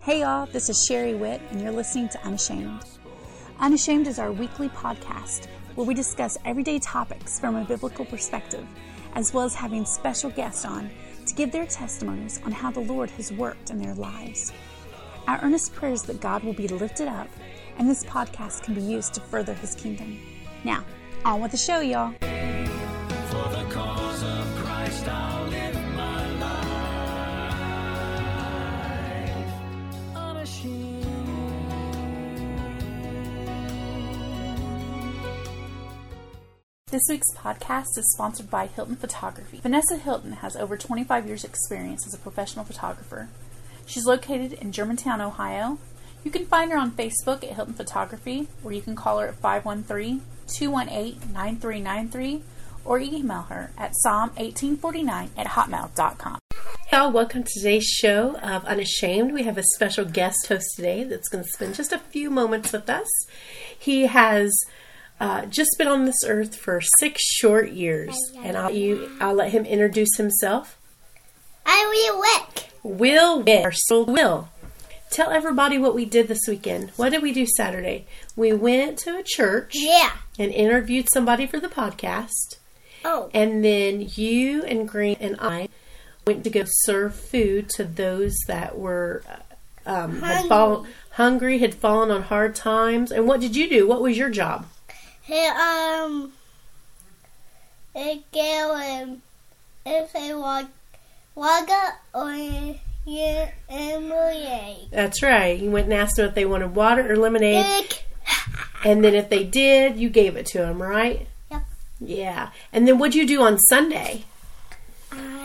Hey y'all, this is Sherry Witt, and you're listening to Unashamed. Unashamed is our weekly podcast where we discuss everyday topics from a biblical perspective, as well as having special guests on to give their testimonies on how the Lord has worked in their lives. Our earnest prayer is that God will be lifted up and this podcast can be used to further his kingdom. Now, on with the show, y'all. This week's podcast is sponsored by Hilton Photography. Vanessa Hilton has over 25 years' experience as a professional photographer. She's located in Germantown, Ohio. You can find her on Facebook at Hilton Photography, or you can call her at 513 218 9393, or email her at psalm1849 at hotmail.com. Y'all, welcome to today's show of Unashamed. We have a special guest host today that's going to spend just a few moments with us. He has uh, just been on this earth for six short years, and I'll you I'll let him introduce himself. I will Wick. Will Witt, our soul Will. Tell everybody what we did this weekend. What did we do Saturday? We went to a church Yeah. and interviewed somebody for the podcast. Oh. And then you and Green and I went to go serve food to those that were uh, um, had Hungry. hungry, had fallen on hard times. And what did you do? What was your job? He um. It gave if they want water or yeah lemonade. That's right. You went and asked them if they wanted water or lemonade, Ick. and then if they did, you gave it to them, right? Yep. Yeah. And then what'd you do on Sunday?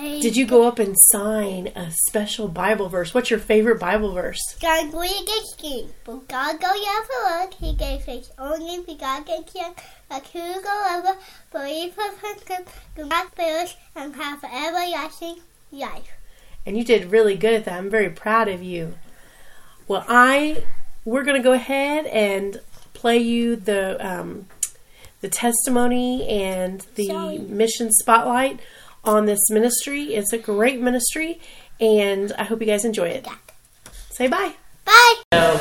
I Did you go up and sign a special Bible verse? What's your favorite Bible verse? God we get king, but God go for work. He gave his only begotten son, that whosoever believe of him do not perish and have everlasting life. and you did really good at that. I'm very proud of you. Well, I we're going to go ahead and play you the um, the testimony and the Sorry. mission spotlight on this ministry. It's a great ministry, and I hope you guys enjoy it. Say bye. Bye. Hello,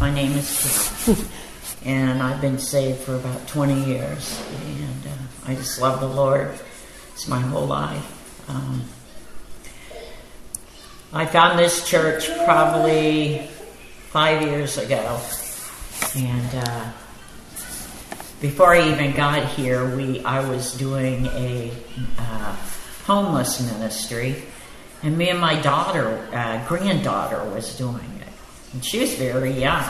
my name is Carol, and I've been saved for about 20 years, and uh, I just love the Lord. It's my whole life. Um, I found this church probably five years ago, and uh, before I even got here, we I was doing a uh, homeless ministry, and me and my daughter, uh, granddaughter, was doing it. And she was very young.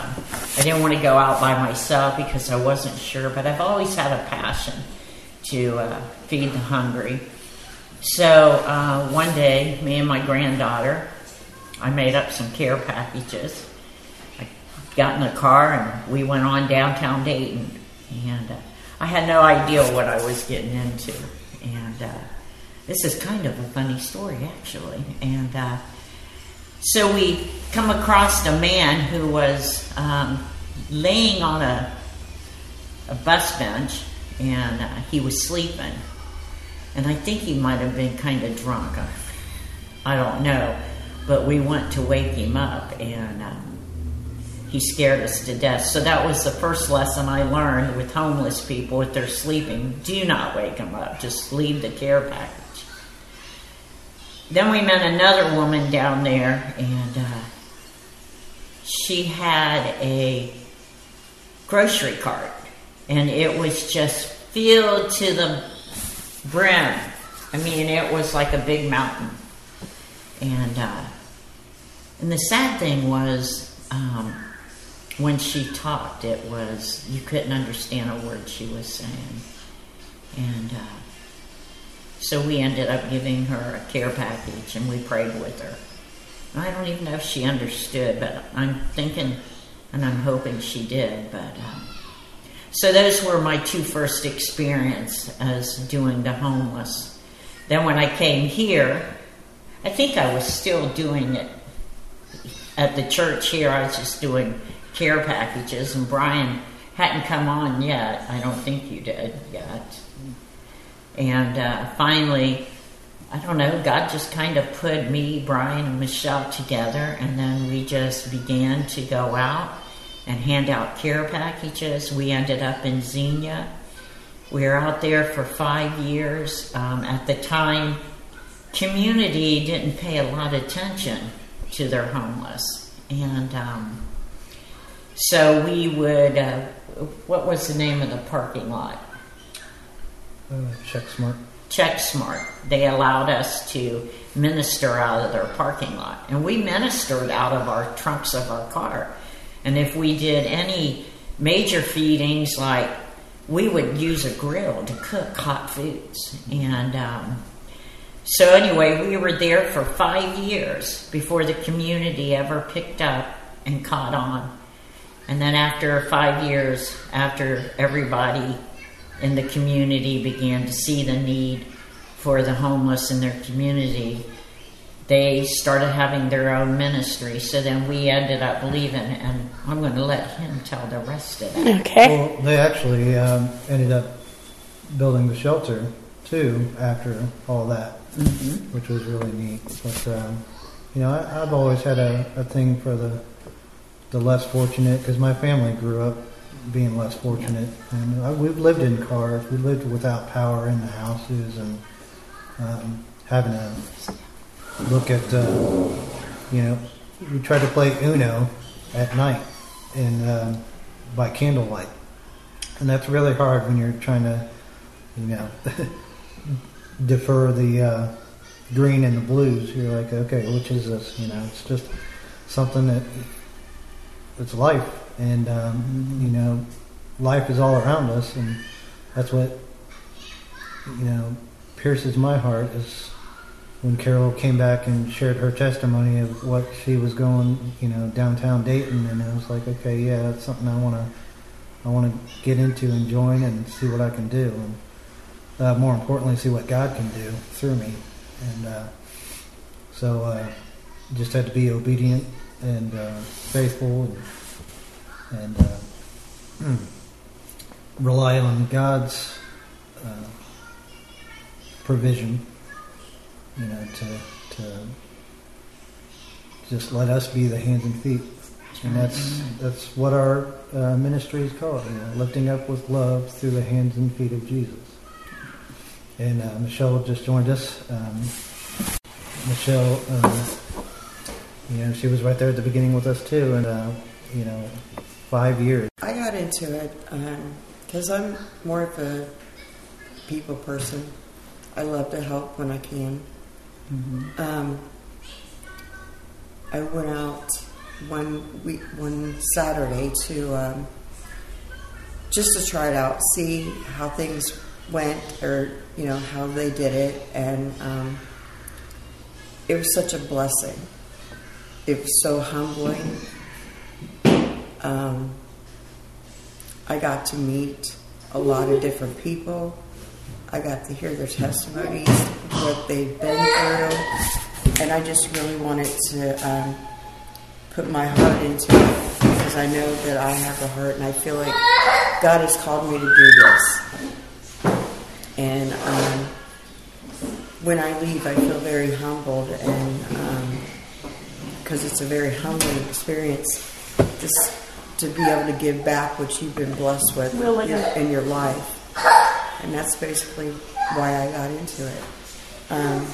I didn't want to go out by myself because I wasn't sure, but I've always had a passion to uh, feed the hungry. So uh, one day, me and my granddaughter, I made up some care packages. I got in the car and we went on downtown Dayton. And uh, I had no idea what I was getting into. And uh, this is kind of a funny story, actually. And uh, so we come across a man who was um, laying on a, a bus bench and uh, he was sleeping. And I think he might have been kind of drunk. I, don't know. But we went to wake him up and um, he scared us to death. So that was the first lesson I learned with homeless people if they're sleeping. Do not wake them up. Just leave the care package. Then we met another woman down there, and uh, she had a grocery cart, and it was just filled to the brim. I mean, it was like a big mountain. And uh, and the sad thing was, um, when she talked, it was you couldn't understand a word she was saying, and uh, so we ended up giving her a care package, and we prayed with her. I don't even know if she understood, but I'm thinking, and I'm hoping she did. But um, so those were my two first experience as doing the homeless. Then when I came here, I think I was still doing it at the church here. I was just doing care packages, and Brian hadn't come on yet. I don't think you did yet. And uh, finally, I don't know, God just kind of put me, Brian, and Michele together, and then we just began to go out and hand out care packages. We ended up in Xenia. We were out there for five years. Um, at the time, community didn't pay a lot of attention to their homeless. And um, so we would, uh, what was the name of the parking lot? Uh, check smart. Check Smart. They allowed us to minister out of their parking lot. And we ministered out of our trunks of our car. And if we did any major feedings, like we would use a grill to cook hot foods. And um, so, anyway, we were there for five years before the community ever picked up and caught on. And then, after five years, after everybody in the community began to see the need for the homeless in their community, they started having their own ministry. So then we ended up leaving, and I'm going to let him tell the rest of it. Okay. Well, they actually um, ended up building the shelter too after all that, which was really neat. But um, you know, I, I've always had a, a thing for the the less fortunate because my family grew up being less fortunate, and I, we've lived in cars. We lived without power in the houses, and um, having to look at uh, you know, we tried to play Uno at night and um, by candlelight, and that's really hard when you're trying to, you know, defer the uh, green and the blues. You're like, okay, which is this? You know, it's just something that it's life, and um, you know, life is all around us, and that's what you know pierces my heart is when Carol came back and shared her testimony of what she was going, you know, downtown Dayton, and I was like, okay, yeah, that's something I want to, I want to get into and join and see what I can do, and uh, more importantly, see what God can do through me, and uh, so uh, just had to be obedient and uh, faithful, and, and uh, rely on God's uh, provision you know, to to just let us be the hands and feet, and that's that's what our uh, ministry is called. You know, lifting up with love through the hands and feet of Jesus. And uh, Michele just joined us. Um, Michele, um, you know, she was right there at the beginning with us too, and uh, you know, five years. I got into it because I'm more of a people person. I love to help when I can. Um, I went out one week, one Saturday to um, just to try it out, see how things went, or you know how they did it, and um, it was such a blessing. It was so humbling. Um, I got to meet a lot of different people. I got to hear their testimonies, what they've been through, and I just really wanted to um, put my heart into it because I know that I have a heart, and I feel like God has called me to do this. And um, when I leave, I feel very humbled, and because it's a very humbling experience, just to be able to give back what you've been blessed with in your life and that's basically why I got into it. Um,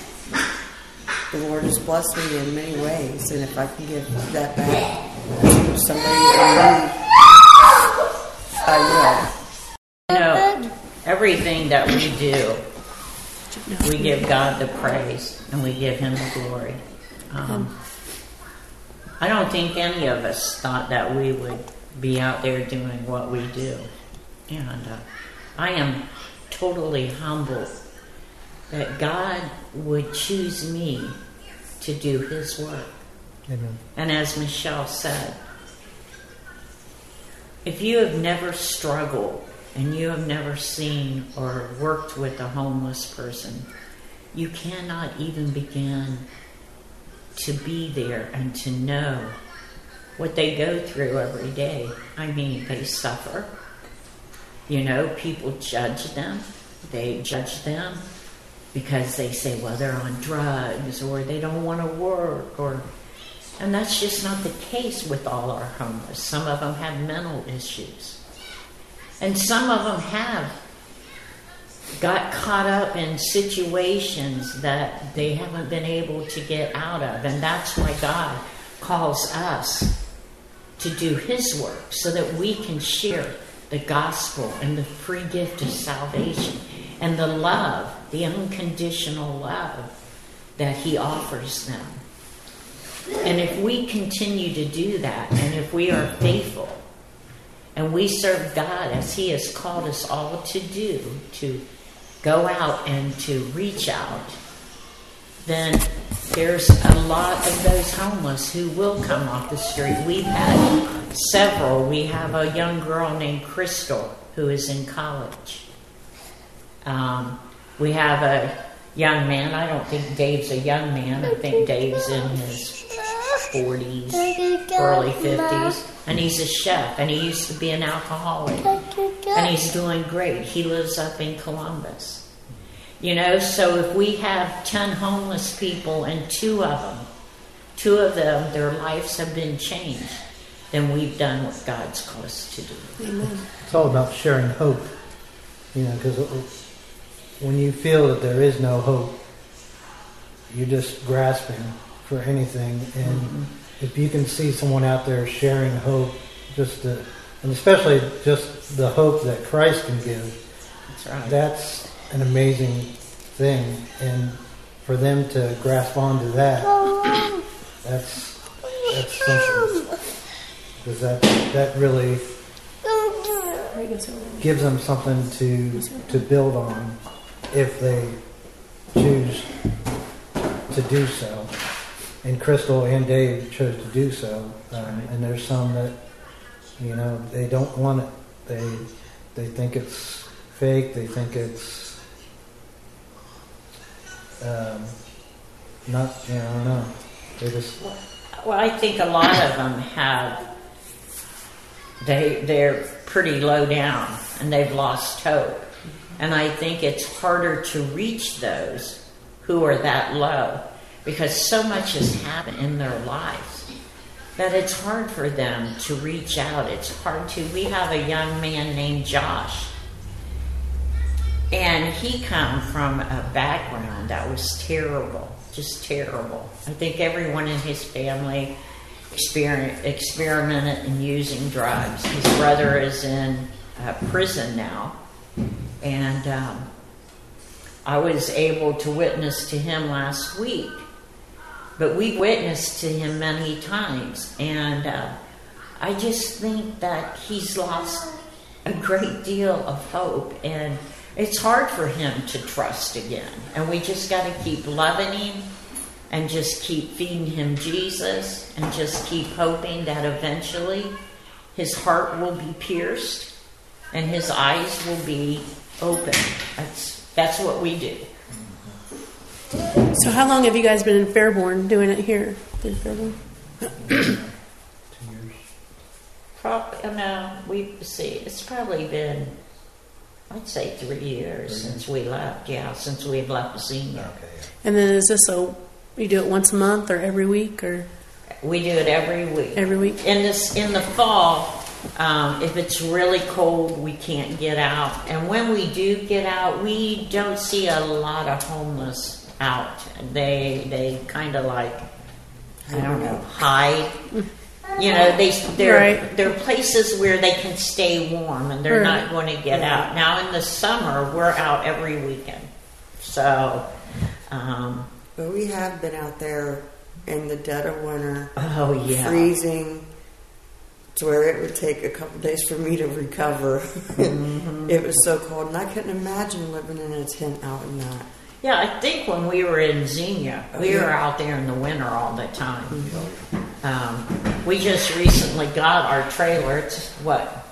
the Lord has blessed me in many ways, and if I can give that back to somebody in need, I You know, everything that we do, we give God the praise and we give Him the glory. Um, I don't think any of us thought that we would be out there doing what we do. And uh, I am totally humbled that God would choose me to do His work. Amen. And as Michele said, if you have never struggled and you have never seen or worked with a homeless person, you cannot even begin to be there and to know what they go through every day. I mean, they suffer. You know, people judge them, they judge them, because they say, well, they're on drugs or they don't want to work or and that's just not the case with all our homeless. Some of them have mental issues. And some of them have got caught up in situations that they haven't been able to get out of. And that's why God calls us to do His work so that we can share the gospel and the free gift of salvation and the love, the unconditional love that He offers them. And if we continue to do that, and if we are faithful, and we serve God as He has called us all to do, to go out and to reach out, then there's a lot of those homeless who will come off the street. We've had several. We have a young girl named Crystal who is in college. Um, we have a young man. I don't think Dave's a young man. I think Dave's in his 40s, early 50s. And he's a chef, and he used to be an alcoholic. And he's doing great. He lives up in Columbus. You know, so if we have 10 homeless people and two of them, two of them, their lives have been changed, then we've done what God's called us to do. Amen. It's all about sharing hope, you know, because when you feel that there is no hope, you're just grasping for anything. And if you can see someone out there sharing hope, just the, and especially just the hope that Christ can give, That's right. that's an amazing thing. And for them to grasp onto that, that's that's something. Because that that really There you go, Sarah. gives them something to to build on if they choose to do so. And Crystal and Dave chose to do so. Um, and there's some that you know they don't want it. They they think it's fake. They think it's um, not. You know, I don't know. They just Well, I think a lot of them have. They they're pretty low down and they've lost hope, and I think it's harder to reach those who are that low because so much has happened in their lives that it's hard for them to reach out. It's hard to. We have a young man named Josh, and he come from a background that was terrible, just terrible. I think everyone in his family experiment, experimented in using drugs. His brother is in uh, prison now, and um, I was able to witness to him last week. But we've witnessed to him many times, and uh, I just think that he's lost a great deal of hope, and it's hard for him to trust again. And we just got to keep loving him and just keep feeding him Jesus and just keep hoping that eventually his heart will be pierced and his eyes will be open. That's that's what we do. So, how long have you guys been in Fairborn doing it here? In Fairborn? two years. Probably no, we see. It's probably been, I'd say, three years since we left. Yeah, since we've left Xenia. And then is this a you do it once a month or every week or We do it every week. every week? In this, in the fall, um, if it's really cold, we can't get out. And when we do get out, we don't see a lot of homeless out. They they kind of like I don't know hide. You know, they they're Right. they're places where they can stay warm and they're Right. not going to get out. Now in the summer, we're out every weekend. So, um, But we have been out there in the dead of winter, oh yeah, freezing, to where it would take a couple days for me to recover. Mm-hmm. it was so cold, and I couldn't imagine living in a tent out in that. Yeah, I think when we were in Xenia, we were out there in the winter all the time. Um, we just recently got our trailer. It's what?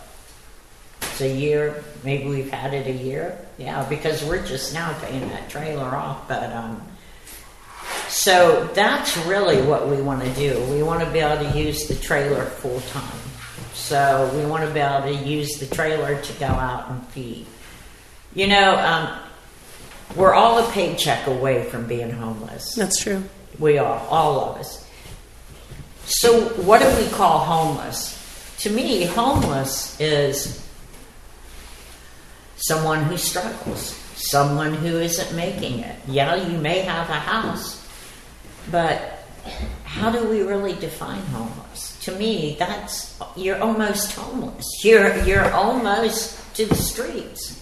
It's a year. Maybe we've had it a year. Yeah, because we're just now paying that trailer off. But um, so that's really what we want to do. We want to be able to use the trailer full time. So we want to be able to use the trailer to go out and feed. You know, um, we're all a paycheck away from being homeless. That's true. We are, all of us. So, what do we call homeless? To me, homeless is someone who struggles, someone who isn't making it. Yeah, you may have a house, but how do we really define homeless? To me, that's you're almost homeless. You're you're almost to the streets.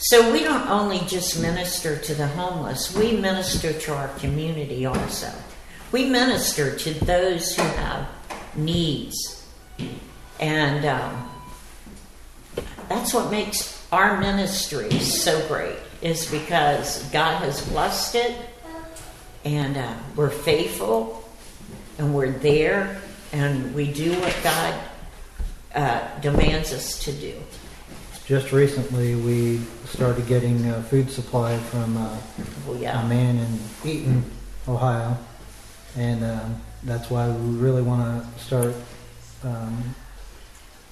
So we don't only just minister to the homeless, we minister to our community also. We minister to those who have needs. And um, that's what makes our ministry so great, is because God has blessed it, and uh, we're faithful, and we're there, and we do what God uh, demands us to do. Just recently, we started getting uh, food supply from uh, Well, a man in Eaton, Ohio, and um, that's why we really want to start um,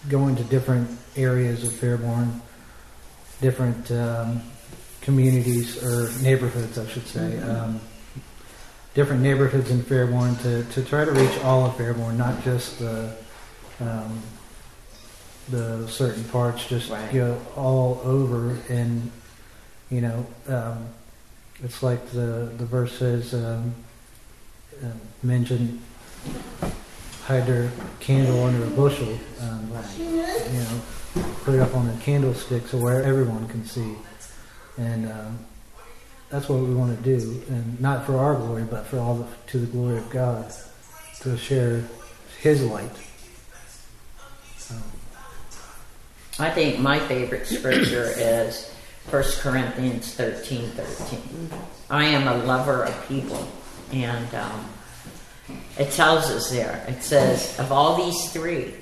going to different areas of Fairborn, different um, communities or neighborhoods, I should say. Um, different neighborhoods in Fairborn to, to try to reach all of Fairborn, not just the um, the certain parts, just Right. go all over and you know um, it's like the the verse says um, uh, mention hide their candle under a bushel um, you know put it up on a candlestick so where everyone can see and um, that's what we want to do and not for our glory but for all the, to the glory of God to share his light um, I think my favorite scripture is 1 Corinthians 13 13. I am a lover of people. And um, it tells us there, it says, of all these three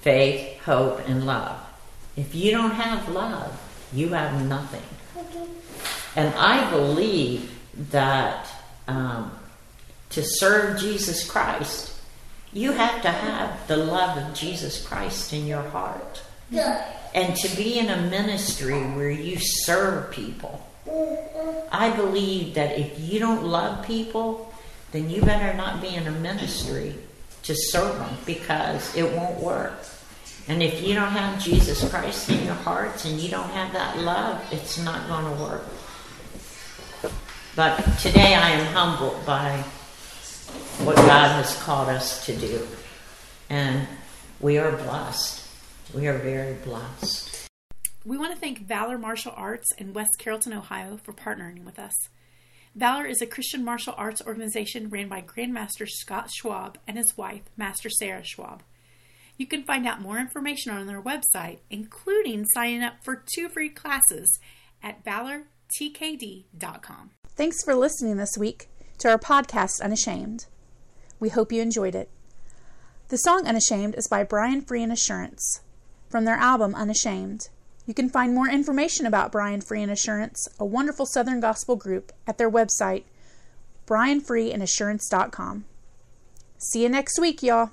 faith, hope, and love. If you don't have love, you have nothing. And I believe that um, to serve Jesus Christ, you have to have the love of Jesus Christ in your heart. And to be in a ministry where you serve people. I believe that if you don't love people, then you better not be in a ministry to serve them because it won't work. And if you don't have Jesus Christ in your hearts and you don't have that love, it's not going to work. But today I am humbled by what God has called us to do. And we are blessed. We are very blessed. We want to thank Valor Martial Arts in West Carrollton, Ohio for partnering with us. Valor is a Christian martial arts organization ran by Grandmaster Scott Schwab and his wife, Master Sarah Schwab. You can find out more information on their website, including signing up for two free classes at valortkd.com. Thanks for listening this week to our podcast, Unashamed. We hope you enjoyed it. The song Unashamed is by Brian Free and Assurance from their album Unashamed. You can find more information about Brian Free and Assurance, a wonderful Southern gospel group, at their website, brianfreeandassurance.com. See you next week, y'all.